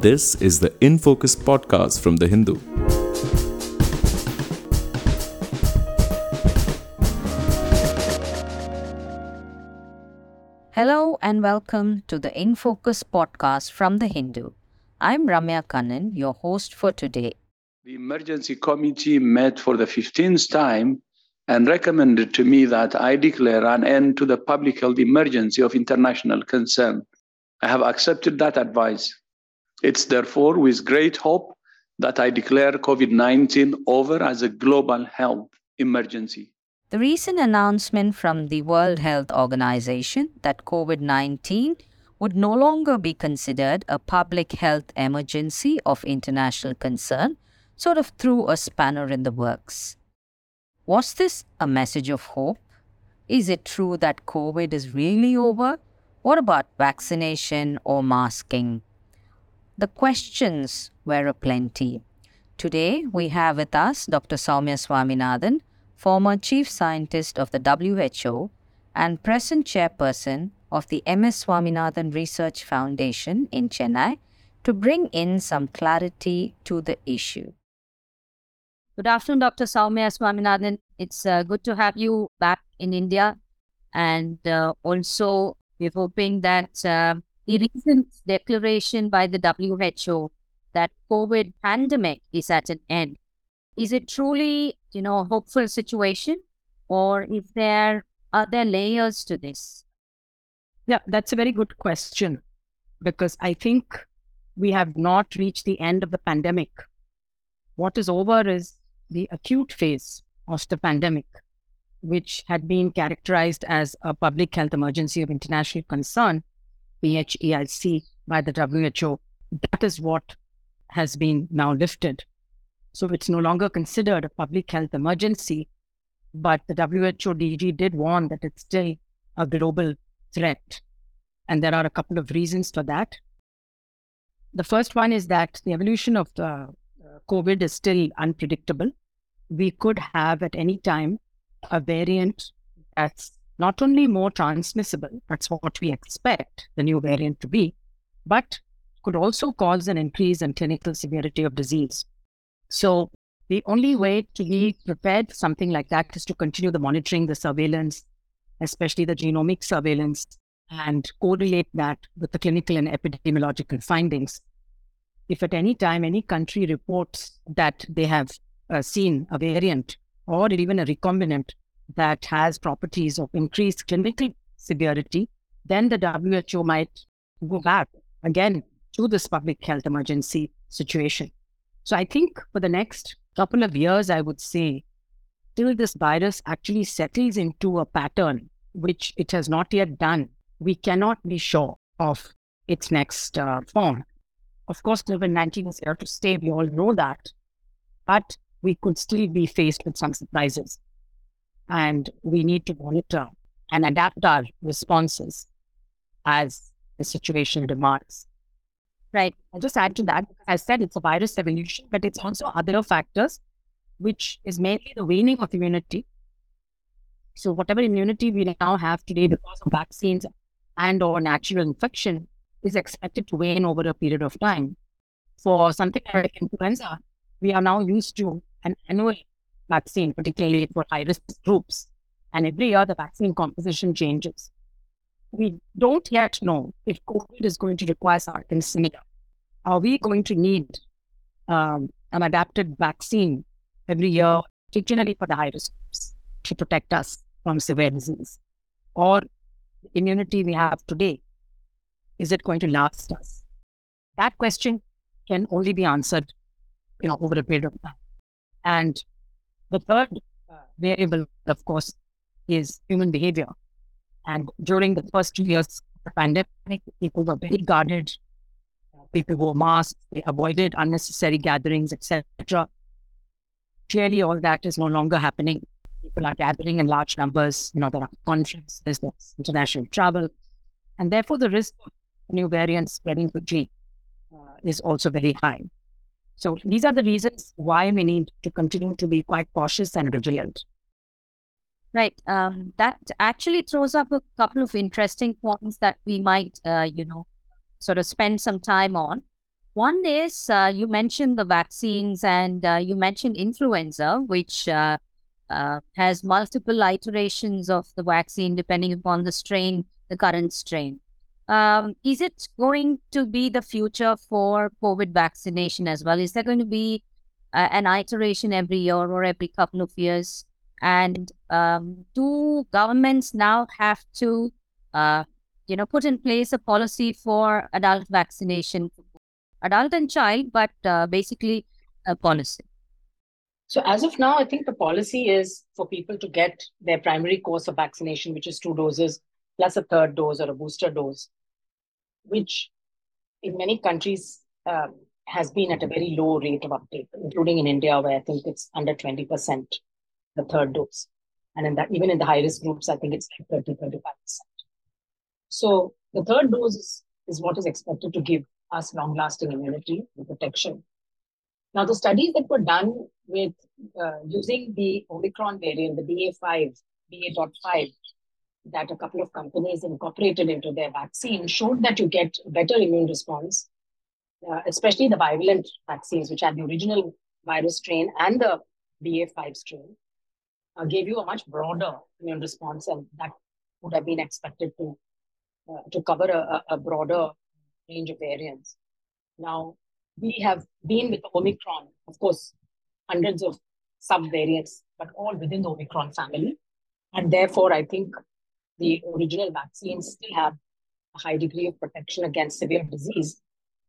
This is the In Focus podcast from The Hindu. Hello and welcome to the In Focus podcast from The Hindu. I'm Ramya Kannan, your host for today. The emergency committee met for the 15th time and recommended to me that I declare an end to the public health emergency of international concern. I have accepted that advice. It's therefore with great hope that I declare COVID 19 over as a global health emergency. The recent announcement from the World Health Organization that COVID 19 would no longer be considered a public health emergency of international concern sort of threw a spanner in the works. Was this a message of hope? Is it true that COVID is really over? What about vaccination or masking? The questions were aplenty. Today, we have with us Dr. Soumya Swaminathan, former chief scientist of the WHO and present chairperson of the MS Swaminathan Research Foundation in Chennai, to bring in some clarity to the issue. Good afternoon, Dr. Soumya Swaminathan. It's uh, good to have you back in India. And uh, also, we're hoping that uh, the recent declaration by the WHO that COVID pandemic is at an end. Is it truly, you know, a hopeful situation or is there are there layers to this? Yeah, that's a very good question because I think we have not reached the end of the pandemic. What is over is the acute phase of the pandemic, which had been characterized as a public health emergency of international concern PHEIC by the WHO. That is what has been now lifted. So it's no longer considered a public health emergency, but the WHO DG did warn that it's still a global threat. And there are a couple of reasons for that. The first one is that the evolution of the uh, COVID is still unpredictable. We could have at any time a variant that's not only more transmissible, that's what we expect the new variant to be, but could also cause an increase in clinical severity of disease. So the only way to be prepared for something like that is to continue the monitoring, the surveillance, especially the genomic surveillance, and correlate that with the clinical and epidemiological findings. If at any time any country reports that they have uh, seen a variant or even a recombinant that has properties of increased clinical severity, then the WHO might go back again to this public health emergency situation. So I think for the next couple of years, I would say, till this virus actually settles into a pattern, which it has not yet done, we cannot be sure of its next uh, form. Of course, COVID 19 is here to stay. We all know that. But we could still be faced with some surprises and we need to monitor and adapt our responses as the situation demands. Right. I'll just add to that. I said, it's a virus evolution, but it's also other factors, which is mainly the waning of immunity. So whatever immunity we now have today because of vaccines and or natural infection is expected to wane over a period of time. For something like influenza, we are now used to an annual vaccine, particularly for high risk groups. And every year, the vaccine composition changes. We don't yet know if COVID is going to require something similar. Are we going to need um, an adapted vaccine every year, particularly for the high risk groups, to protect us from severe disease? Or the immunity we have today, is it going to last us? That question can only be answered you know, over a period of time. And the third uh, variable, of course, is human behavior. And during the first two years of the pandemic, people were very guarded. People wore masks, they avoided unnecessary gatherings, etc. Clearly, all that is no longer happening. People are gathering in large numbers. You know, there are conferences, there's international travel, and therefore the risk of new variants spreading quickly uh, is also very high. So these are the reasons why we need to continue to be quite cautious and vigilant. Right. Um, that actually throws up a couple of interesting points that we might, uh, you know, sort of spend some time on. One is uh, you mentioned the vaccines and uh, you mentioned influenza, which uh, uh, has multiple iterations of the vaccine depending upon the strain, the current strain. Um, is it going to be the future for COVID vaccination as well? Is there going to be uh, an iteration every year or every couple of years? And um, do governments now have to, uh, you know, put in place a policy for adult vaccination, adult and child, but uh, basically a policy? So as of now, I think the policy is for people to get their primary course of vaccination, which is two doses plus a third dose or a booster dose, which in many countries um, has been at a very low rate of uptake, including in India, where I think it's under 20%, the third dose. And in that, even in the high risk groups, I think it's like 30, 35%. So the third dose is, is what is expected to give us long lasting immunity and protection. Now, the studies that were done with uh, using the Omicron variant, the BA5, BA.5, that a couple of companies incorporated into their vaccine showed that you get better immune response, uh, especially the bivalent vaccines, which had the original virus strain and the BA5 strain, uh, gave you a much broader immune response, and that would have been expected to uh, to cover a, a broader range of variants. Now, we have been with Omicron, of course, hundreds of sub variants, but all within the Omicron family. And therefore, I think the original vaccines still have a high degree of protection against severe disease.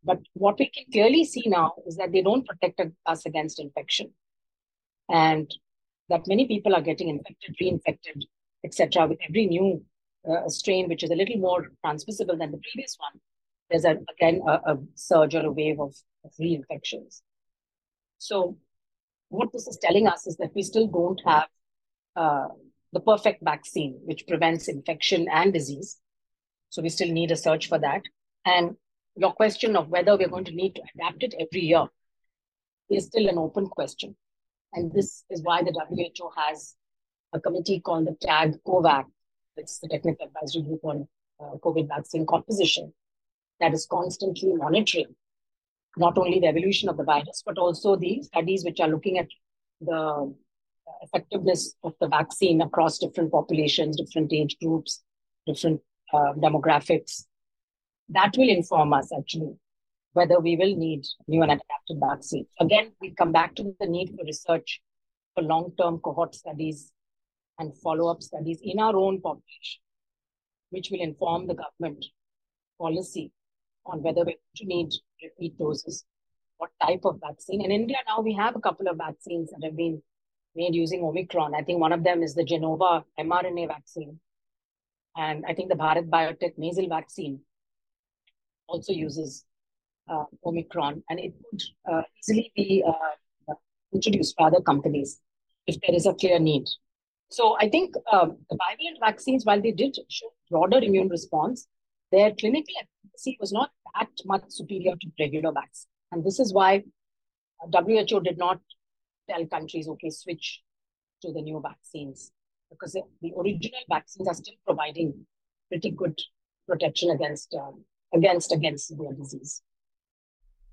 But what we can clearly see now is that they don't protect us against infection. And that many people are getting infected, reinfected, etc., with every new uh, strain, which is a little more transmissible than the previous one. There's a, again a, a surge or a wave of, of reinfections. So, what this is telling us is that we still don't have uh, the perfect vaccine which prevents infection and disease. So we still need a search for that. And your question of whether we're going to need to adapt it every year is still an open question. And this is why the WHO has a committee called the TAG COVAC, it's the Technical Advisory Group on uh, COVID vaccine composition, that is constantly monitoring not only the evolution of the virus, but also the studies which are looking at the effectiveness of the vaccine across different populations, different age groups, different uh, demographics. That will inform us actually whether we will need new and adapted vaccines. Again, we come back to the need for research for long term cohort studies and follow up studies in our own population, which will inform the government policy on whether we need repeat doses, what type of vaccine. In India, now we have a couple of vaccines that have been made using Omicron. I think one of them is the Gennova mRNA vaccine. And I think the Bharat Biotech nasal vaccine also uses uh, Omicron. And it could uh, easily be uh, introduced by other companies if there is a clear need. So I think um, the bivalent vaccines, while they did show broader immune response, their clinical efficacy was not that much superior to regular vaccines. And this is why WHO did not tell countries, okay, switch to the new vaccines because the original vaccines are still providing pretty good protection against um, against against severe disease.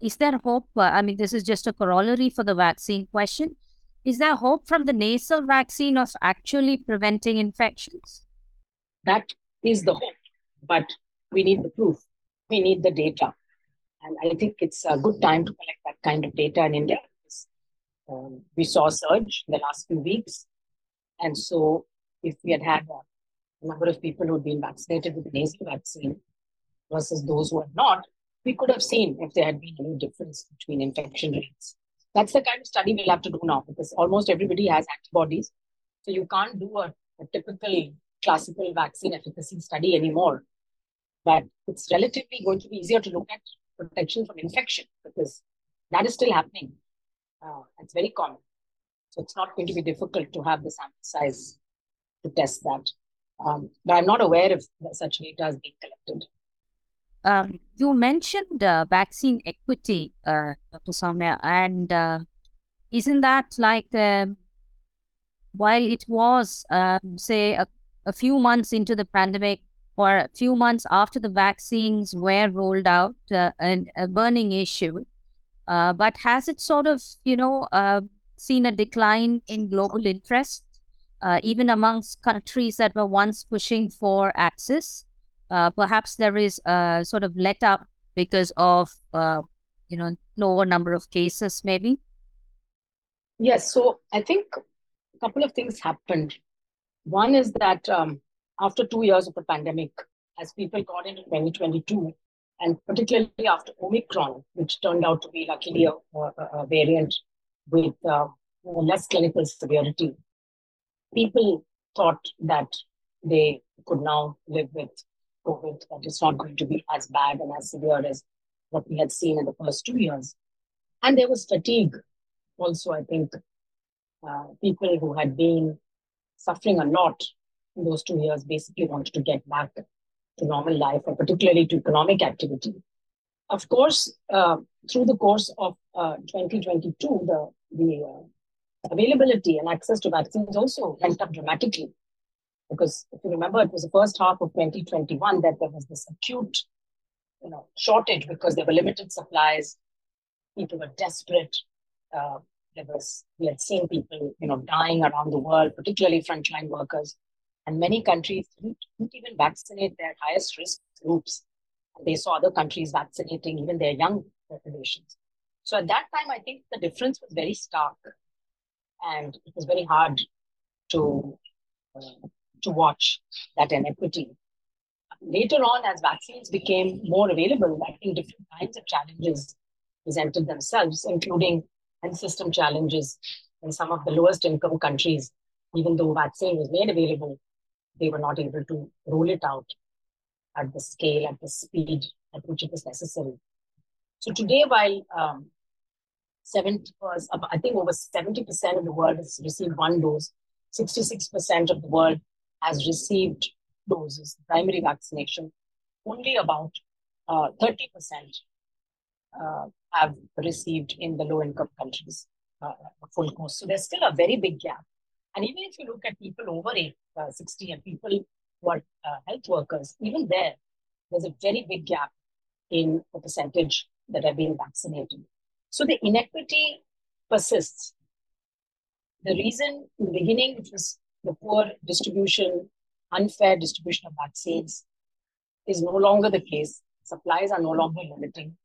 Is there hope? Uh, I mean, this is just a corollary for the vaccine question. Is there hope from the nasal vaccine of actually preventing infections? That is the hope, but we need the proof. We need the data. And I think it's a good time to collect that kind of data in India um, we saw a surge in the last few weeks. And so, if we had had a number of people who had been vaccinated with the nasal vaccine versus those who had not, we could have seen if there had been any difference between infection rates. That's the kind of study we'll have to do now because almost everybody has antibodies. So, you can't do a, a typical classical vaccine efficacy study anymore. But it's relatively going to be easier to look at protection from infection because that is still happening uh, it's very common. So it's not going to be difficult to have the sample size to test that. Um, but I'm not aware if such data is being collected. Um, you mentioned uh, vaccine equity, uh, Dr. Soumya, and uh, isn't that like um, while it was, um, say, a, a, few months into the pandemic, or a few months after the vaccines were rolled out, uh, an, a burning issue. Uh, but has it sort of, you know, uh, seen a decline in global interest, uh, even amongst countries that were once pushing for access? Uh, perhaps there is a sort of let up because of, uh, you know, lower number of cases, maybe. Yes. So I think a couple of things happened. One is that um, after two years of the pandemic, as people got into 2022, and particularly after Omicron, which turned out to be luckily a, a, variant with uh, less clinical severity, people thought that they could now live with COVID, that it's not going to be as bad and as severe as what we had seen in the first two years. And there was fatigue also, I think. Uh, people who had been suffering a lot in those two years basically wanted to get back to normal life, and particularly to economic activity. Of course, uh, through the course of uh, 2022, the, the uh, availability and access to vaccines also went up dramatically. Because if you remember, it was the first half of 2021 that there was this acute you know, shortage because there were limited supplies. People were desperate. Uh, there was, we had seen people, you know, dying around the world, particularly frontline workers. And many countries didn't, didn't even vaccinate their highest risk groups. They saw other countries vaccinating even their young populations. So at that time, I think the difference was very stark. And it was very hard to, uh, to watch that inequity. Later on, as vaccines became more available, I think different kinds of challenges presented themselves, including health system challenges in some of the lowest income countries. Even though vaccine was made available, they were not able to roll it out at the scale, at the speed at which it was necessary. So today, while um, 70 was, I think over 70% of the world has received one dose, 66% of the world has received doses, primary vaccination. Only about uh, 30% uh, have received in the low income countries uh, full course. So there's still a very big gap. And even if you look at people over eight, uh, 60 and people who are uh, health workers, even there, there's a very big gap in the percentage that have been vaccinated. So the inequity persists. The reason in the beginning, which was the poor distribution, unfair distribution of vaccines, is no longer the case. Supplies are no longer limiting.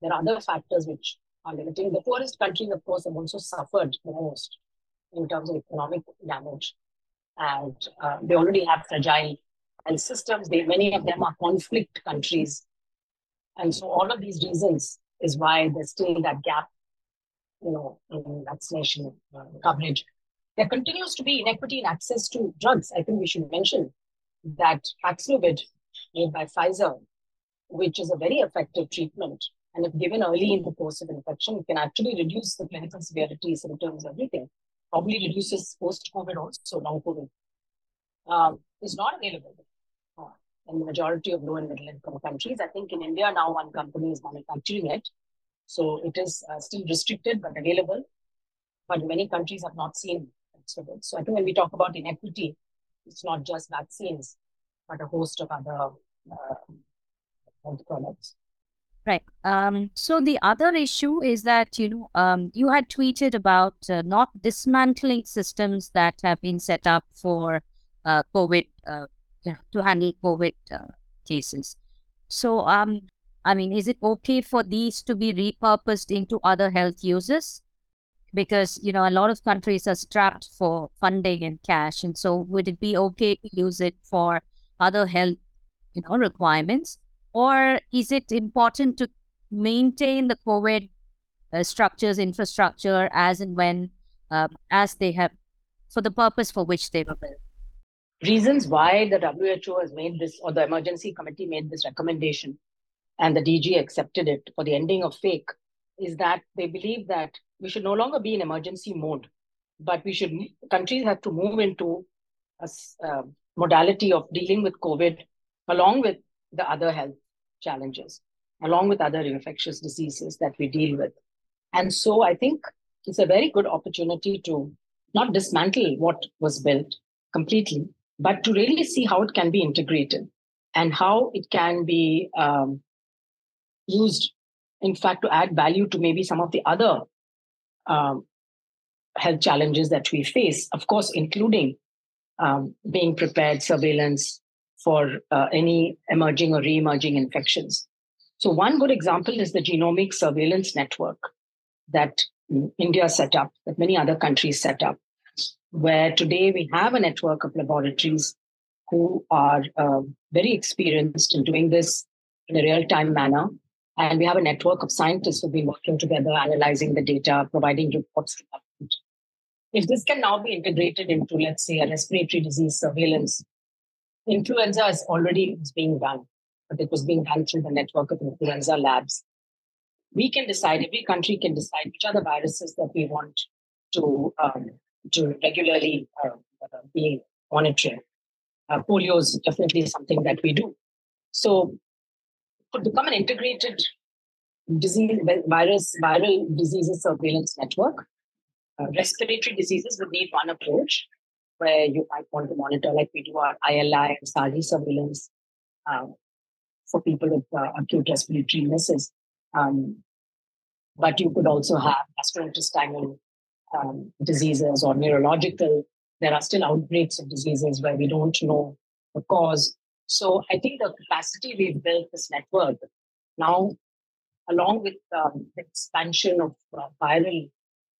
There are other factors which are limiting. The poorest countries, of course, have also suffered the most in terms of economic damage. And uh, they already have fragile health systems. They, many of them are conflict countries. And so all of these reasons is why there's still that gap, you know, in vaccination uh, coverage. There continues to be inequity in access to drugs. I think we should mention that Paxlovid made by Pfizer, which is a very effective treatment, and if given early in the course of infection, it can actually reduce the clinical severity, symptoms, everything probably reduces post-COVID also, so long COVID, um, is not available uh, in the majority of low and middle income countries. I think in India now one company is manufacturing it. So it is uh, still restricted but available. But many countries have not seen it. So I think when we talk about inequity, it's not just vaccines, but a host of other uh, health products. Right. Um, so the other issue is that you know um, you had tweeted about uh, not dismantling systems that have been set up for uh, COVID uh, to handle COVID uh, cases. So um, I mean, is it okay for these to be repurposed into other health uses? Because you know a lot of countries are strapped for funding and cash, and so would it be okay to use it for other health, you know, requirements? Or is it important to maintain the COVID uh, structures, infrastructure as and when, uh, as they have, for the purpose for which they were built? Reasons why the WHO has made this, or the emergency committee made this recommendation, and the DG accepted it for the ending of PHEIC, is that they believe that we should no longer be in emergency mode, but we should countries have to move into a uh, modality of dealing with COVID along with the other health challenges, along with other infectious diseases that we deal with. And so I think it's a very good opportunity to not dismantle what was built completely, but to really see how it can be integrated. and how it can be um, used, in fact, to add value to maybe some of the other um, health challenges that we face, of course, including um, being prepared, surveillance for uh, any emerging or re emerging infections. So, one good example is the genomic surveillance network that India set up, that many other countries set up, where today we have a network of laboratories who are uh, very experienced in doing this in a real time manner. And we have a network of scientists who've been working together, analyzing the data, providing reports to government. If this can now be integrated into, let's say, a respiratory disease surveillance, influenza is already being done, but it was being done through the network of influenza labs. We can decide, every country can decide which are the viruses that we want to, um, to regularly uh, be monitoring. Uh, polio is definitely something that we do. So, to become an integrated disease virus viral diseases surveillance network, uh, respiratory diseases would need one approach where you might want to monitor, like we do our ILI and SARI surveillance uh, for people with uh, acute respiratory illnesses. Um, but you could also have gastrointestinal um, diseases or neurological there are still outbreaks of diseases where we don't know the cause. So I think the capacity we've built this network now, along with um, the expansion of uh, viral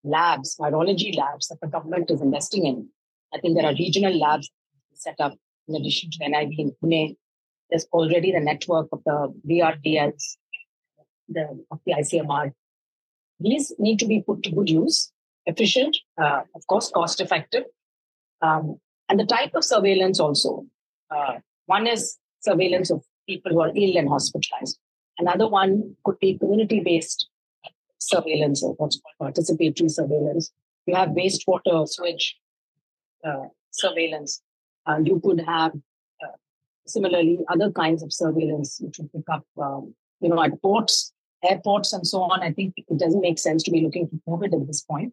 labs, virology labs that the government is investing in, I think there are regional labs set up in addition to NIV in Pune. There's already the network of the VRDLs, the, of the ICMR. These need to be put to good use, efficient, uh, of course, cost effective, um, and the type of surveillance also. Uh, one is surveillance of people who are ill and hospitalized. Another one could be community based surveillance or what's called participatory surveillance. You have wastewater sewage surveillance. Uh, you could have uh, similarly other kinds of surveillance which would pick up, um, you know, at ports, airports, and so on. I think it doesn't make sense to be looking for COVID at this point.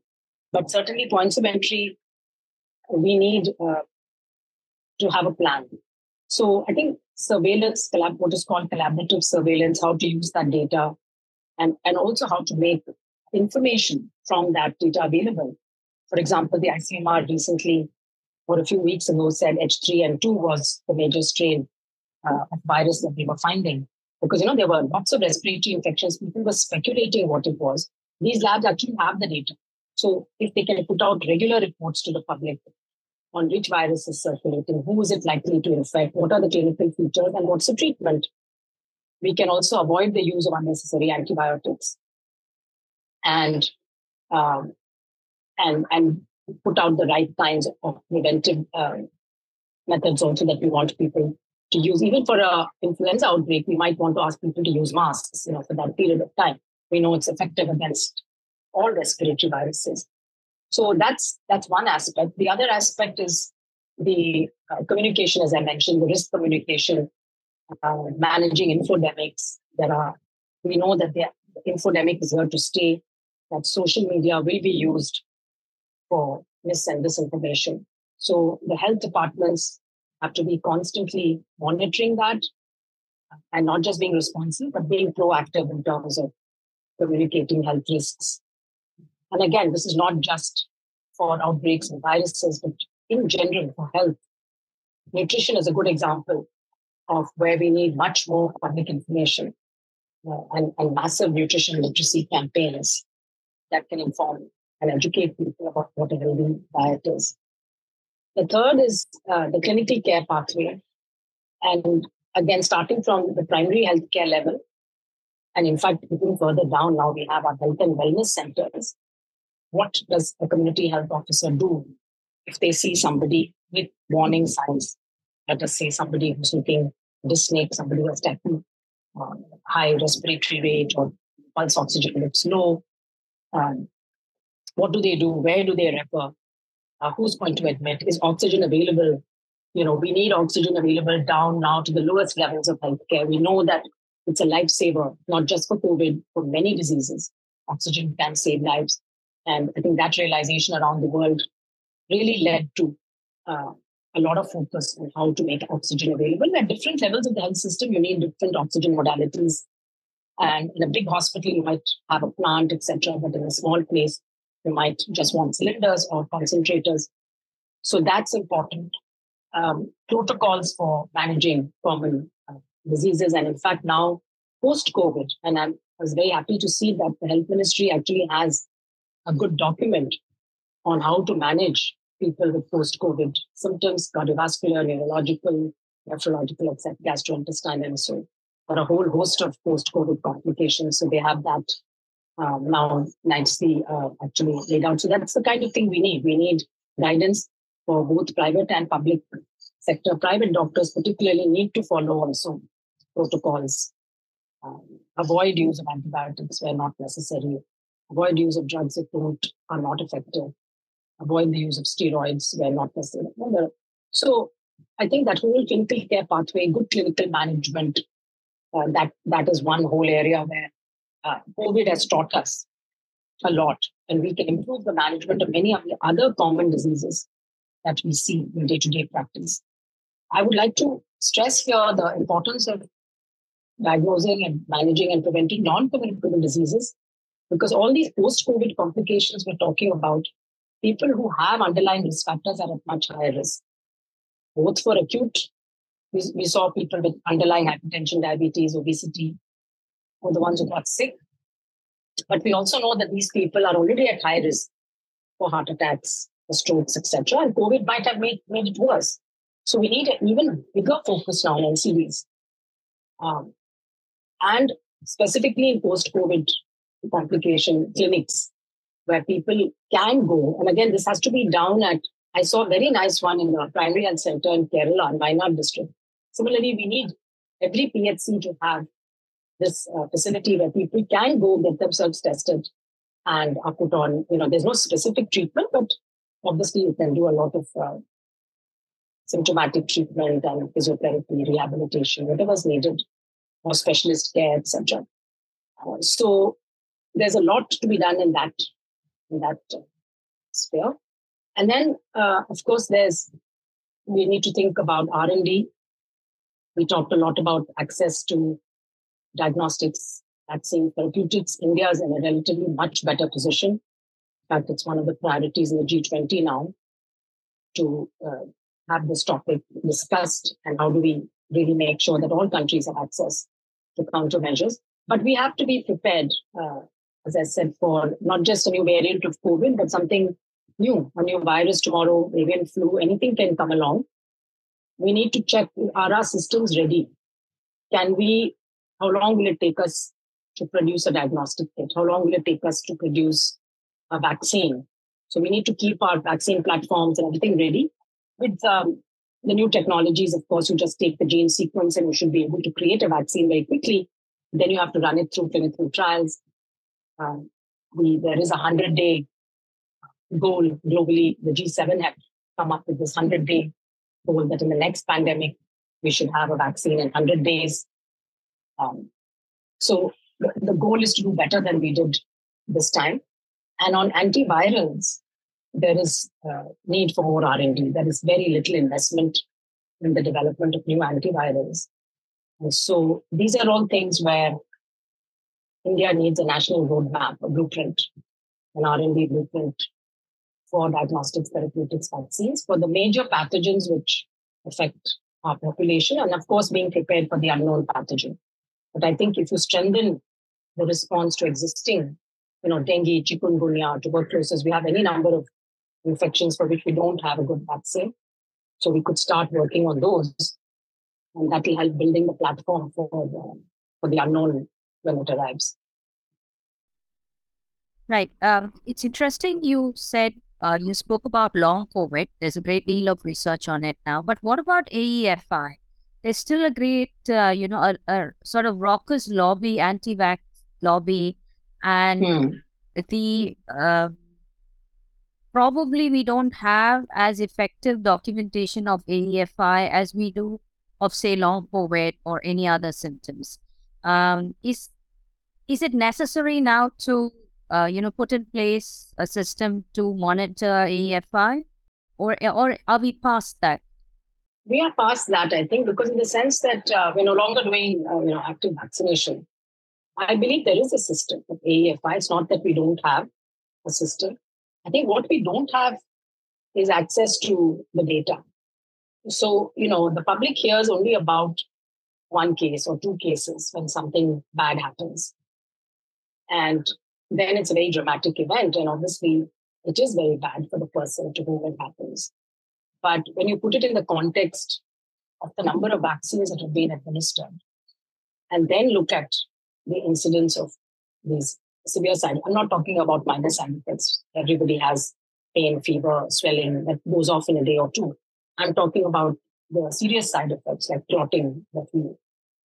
But certainly, points of entry we need uh, to have a plan. So I think surveillance, collab- what is called collaborative surveillance, how to use that data, and, and also how to make information from that data available. For example, the ICMR recently, or a few weeks ago, said H3N2 was the major strain uh, of virus that we were finding. Because, you know, there were lots of respiratory infections. People were speculating what it was. These labs actually have the data. So if they can put out regular reports to the public on which virus is circulating, who is it likely to infect, what are the clinical features, and what's the treatment. We can also avoid the use of unnecessary antibiotics and um, and and put out the right kinds of preventive uh, methods also that we want people to use. Even for a influenza outbreak, we might want to ask people to use masks, you know, for that period of time. We know it's effective against all respiratory viruses. So that's that's one aspect. The other aspect is the uh, communication, as I mentioned, the risk communication, uh, managing infodemics. There are we know that the infodemic is here to stay. That social media will be used for mis and disinformation. So the health departments have to be constantly monitoring that and not just being responsive, but being proactive in terms of communicating health risks and again, this is not just for outbreaks and viruses, but in general for health. Nutrition is a good example of where we need much more public information uh, and, and massive nutrition literacy campaigns that can inform and educate people about what a healthy diet is. The third is uh, the clinical care pathway. And again, starting from the primary healthcare level, and in fact, looking further down, now we have our health and wellness centers what does a community health officer do if they see somebody with warning signs? Let us say somebody who's looking dyspneic, somebody who has um, high respiratory rate or pulse oxygen looks low. Um, what do they do? Where do they refer? Uh, who's going to admit? Is oxygen available? You know, we need oxygen available down now to the lowest levels of healthcare. We know that it's a lifesaver, not just for COVID, for many diseases. Oxygen can save lives. And I think that realization around the world really led to uh, a lot of focus on how to make oxygen available. At different levels of the health system, you need different oxygen modalities. And in a big hospital, you might have a plant, etc. But in a small place, you might just want cylinders or concentrators. So that's important. Um, protocols for managing common uh, diseases. And in fact, now post COVID, and I'm, I was very happy to see that the health ministry actually has a good document on how to manage people with post-COVID symptoms, cardiovascular, neurological, nephrological, etc., gastrointestinal, and so for a whole host of post-COVID complications. So they have that um, now nicely uh, actually laid out. So that's the kind of thing we need. We need guidance for both private and public sector. Private doctors particularly need to follow also protocols. Um, avoid use of antibiotics where not necessary. Avoid use of drugs that don't are not effective avoid the use of steroids where not necessary. So I think that whole clinical care pathway, good clinical management, uh, that that is one whole area where uh, COVID has taught us a lot, and we can improve the management of many of the other common diseases that we see in day-to-day practice. I would like to stress here the importance of diagnosing and managing and preventing non-communicable diseases, because all these post-COVID complications we're talking about people who have underlying risk factors are at much higher risk, both for acute. We, we saw people with underlying hypertension, diabetes, obesity, or the ones who got sick. But we also know that these people are already at high risk for heart attacks, for strokes, etc. And COVID might have made, made it worse. So we need an even bigger focus now on NCDs. Um, and specifically in post-COVID complication clinics, where people can go. And again, this has to be down at, I saw a very nice one in the primary health center in Kerala, in Wayanad district. Similarly, we need every PHC to have this uh, facility where people can go get themselves tested and are put on, you know, there's no specific treatment, but obviously you can do a lot of uh, symptomatic treatment and physiotherapy, rehabilitation, whatever's needed, or specialist care, etc. Uh, so there's a lot to be done in that in that sphere. And then, uh, of course, there's we need to think about R and D. We talked a lot about access to diagnostics, vaccine, therapeutics. India is in a relatively much better position. In fact, it's one of the priorities in the G20 now to uh, have this topic discussed and how do we really make sure that all countries have access to countermeasures. But we have to be prepared uh, as I said, for not just a new variant of COVID, but something new, a new virus tomorrow, avian flu, anything can come along. We need to check are our systems ready? Can we, how long will it take us to produce a diagnostic kit? How long will it take us to produce a vaccine? So we need to keep our vaccine platforms and everything ready. With um, the new technologies, of course, you just take the gene sequence and you should be able to create a vaccine very quickly. Then you have to run it through clinical trials um, we, there is a 100 day goal globally. The G7 have come up with this 100 day goal that in the next pandemic, we should have a vaccine in 100 days. Um, so the, goal is to do better than we did this time. And on antivirals, there is uh, need for more R&D. There is very little investment in the development of new antivirals. And so these are all things where India needs a national roadmap, a blueprint, an R&D blueprint for diagnostics, therapeutics, vaccines for the major pathogens which affect our population, and of course, being prepared for the unknown pathogen. But I think if you strengthen the response to existing, you know, dengue, chikungunya, tuberculosis, we have any number of infections for which we don't have a good vaccine. So we could start working on those, and that will help building the platform for the, for the unknown when it arrives. Right. Um, it's interesting you said uh, you spoke about long COVID. There's a great deal of research on it now. But what about AEFI? There's still a great, uh, you know, a, a, sort of raucous lobby, anti-vax lobby, and hmm. the uh, probably we don't have as effective documentation of AEFI as we do of say long COVID or any other symptoms. Um, is is it necessary now to uh, you know put in place a system to monitor AEFI, or or are we past that we are past that, I think, because in the sense that uh, we're no longer doing uh, you know active vaccination. I believe there is a system of AEFI. It's not that we don't have a system. I think what we don't have is access to the data. So, you know, the public hears only about one case or two cases when something bad happens. And then it's a very dramatic event. And obviously, it is very bad for the person to whom it happens. But when you put it in the context of the number of vaccines that have been administered, and then look at the incidence of these severe side, I'm not talking about minor side effects. Everybody has pain, fever, swelling that goes off in a day or two. I'm talking about the serious side effects like clotting that we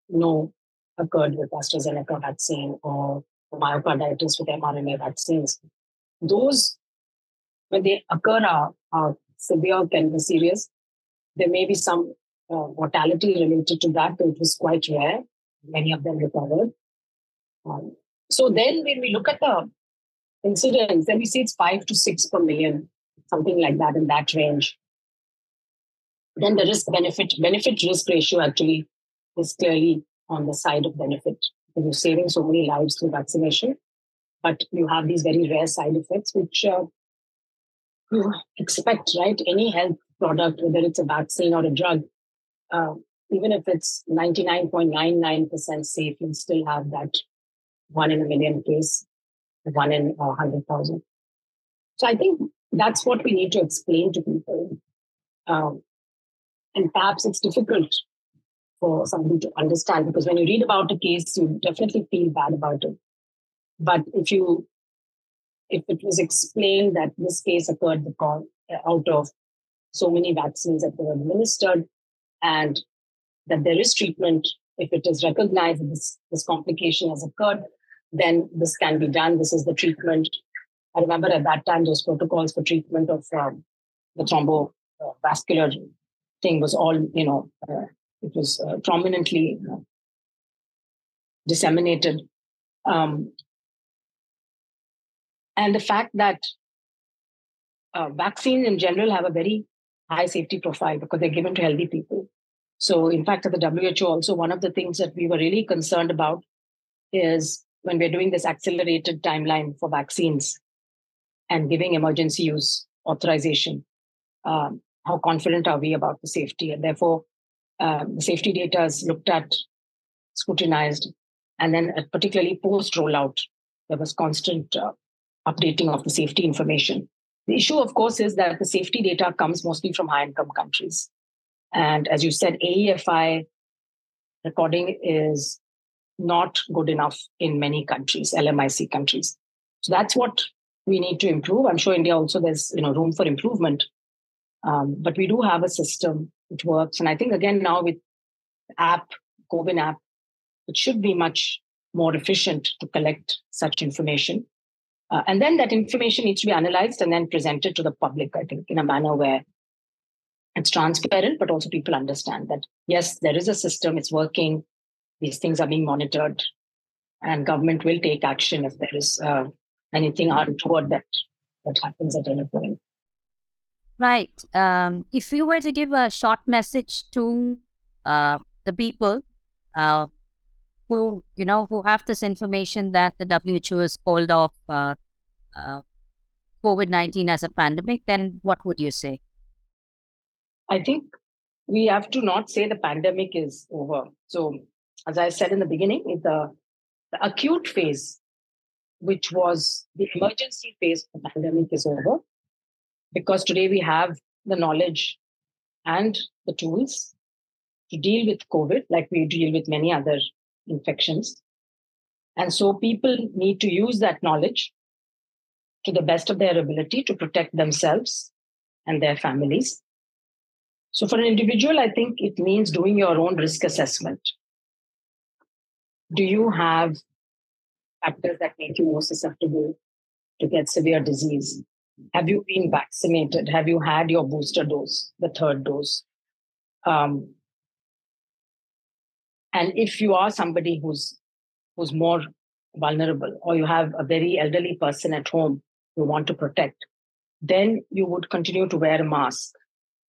know occurred with AstraZeneca vaccine or myocarditis with mRNA vaccines. Those, when they occur, are, are severe, can be serious. There may be some uh, mortality related to that, but it was quite rare. Many of them recovered. Um, so then when we look at the incidence, then we see it's five to six per million, something like that in that range. Then the risk benefit, benefit risk ratio actually is clearly on the side of benefit. You're saving so many lives through vaccination, but you have these very rare side effects, which uh, you expect, right? Any health product, whether it's a vaccine or a drug, uh, even if it's 99.99% safe, you still have that one in a million case, one in a hundred thousand. So I think that's what we need to explain to people. Um, and perhaps it's difficult for somebody to understand because when you read about a case, you definitely feel bad about it. But if you if it was explained that this case occurred because out of so many vaccines that were administered and that there is treatment if it is recognized that this, this complication has occurred then this can be done. This is the treatment. I remember at that time those protocols for treatment of um, the thrombovascular thing was all you know uh, it was uh, prominently uh, disseminated. Um, and the fact that uh, vaccines in general have a very high safety profile because they're given to healthy people. So, in fact, at the WHO, also one of the things that we were really concerned about is when we're doing this accelerated timeline for vaccines and giving emergency use authorization, um, how confident are we about the safety? And therefore, um, the safety data is looked at, scrutinized, and then uh, particularly post rollout, there was constant uh, updating of the safety information. The issue, of course, is that the safety data comes mostly from high income countries. And as you said, AEFI recording is not good enough in many countries, LMIC countries. So that's what we need to improve. I'm sure India also there's you know room for improvement, um, but we do have a system which works. And I think again now with app, CoWIN app, it should be much more efficient to collect such information. Uh, and then that information needs to be analyzed and then presented to the public, I think, in a manner where it's transparent, but also people understand that, yes, there is a system, it's working, these things are being monitored, and government will take action if there is uh, anything untoward that, that happens at any point. Right. Um, if you were to give a short message to uh, the people uh, who you know who have this information that the WHO has called off uh, uh, COVID nineteen as a pandemic, then what would you say? I think we have to not say the pandemic is over. So, as I said in the beginning, the, the acute phase, which was the emergency phase of the pandemic, is over because today we have the knowledge and the tools to deal with COVID, like we deal with many other infections. And so people need to use that knowledge to the best of their ability to protect themselves and their families. So, for an individual, I think it means doing your own risk assessment. Do you have factors that make you more susceptible to get severe disease? Have you been vaccinated? Have you had your booster dose, the third dose? Um, and if you are somebody who's who's more vulnerable, or you have a very elderly person at home you want to protect, then you would continue to wear a mask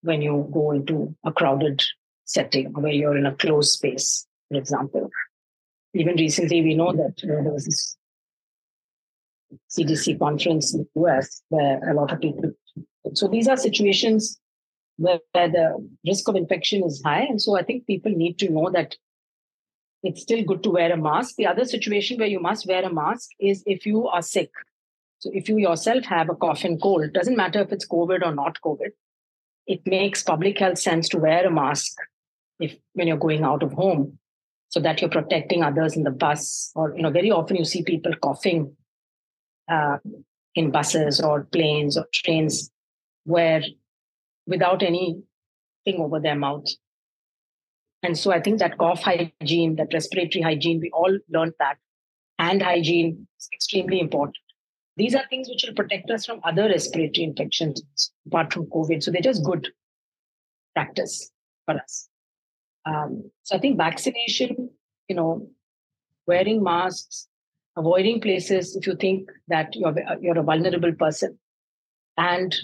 when you go into a crowded setting where you're in a closed space, for example. Even recently, we know that you know, there was this CDC conference in the US where a lot of people. So these are situations where, where the risk of infection is high. And so I think people need to know that it's still good to wear a mask. The other situation where you must wear a mask is if you are sick. So if you yourself have a cough and cold, doesn't matter if it's COVID or not COVID, it makes public health sense to wear a mask if when you're going out of home so that you're protecting others in the bus or you know very often you see people coughing uh, in buses or planes or trains where without anything over their mouth and so i think that cough hygiene that respiratory hygiene we all learned that. Hand hygiene is extremely important. These are things which will protect us from other respiratory infections apart from covid. So they're just good practice for us. Um, so I think vaccination, you know, wearing masks, avoiding places if you think that you're you're a vulnerable person, and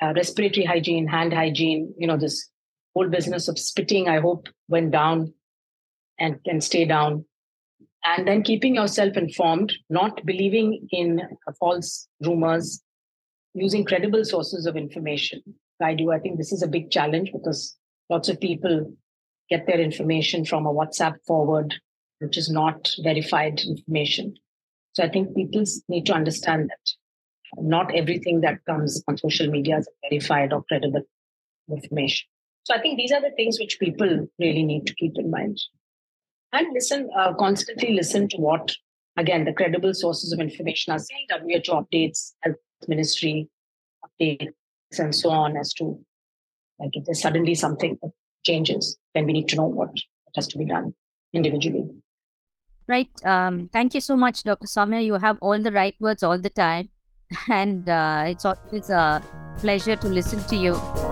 uh, respiratory hygiene, hand hygiene, you know, this whole business of spitting, I hope went down and can stay down. And then keeping yourself informed, not believing in false rumors, using credible sources of information. I do. I think this is a big challenge because lots of people get their information from a WhatsApp forward, which is not verified information. So I think people need to understand that not everything that comes on social media is verified or credible information. So I think these are the things which people really need to keep in mind. And listen, uh, constantly listen to what, again, the credible sources of information are saying, WHO updates, health ministry updates, and so on as to like if there's suddenly something that changes, then we need to know what has to be done individually. Right. Um, thank you so much, Dr. Soumya. You have all the right words all the time. And uh, it's always a pleasure to listen to you.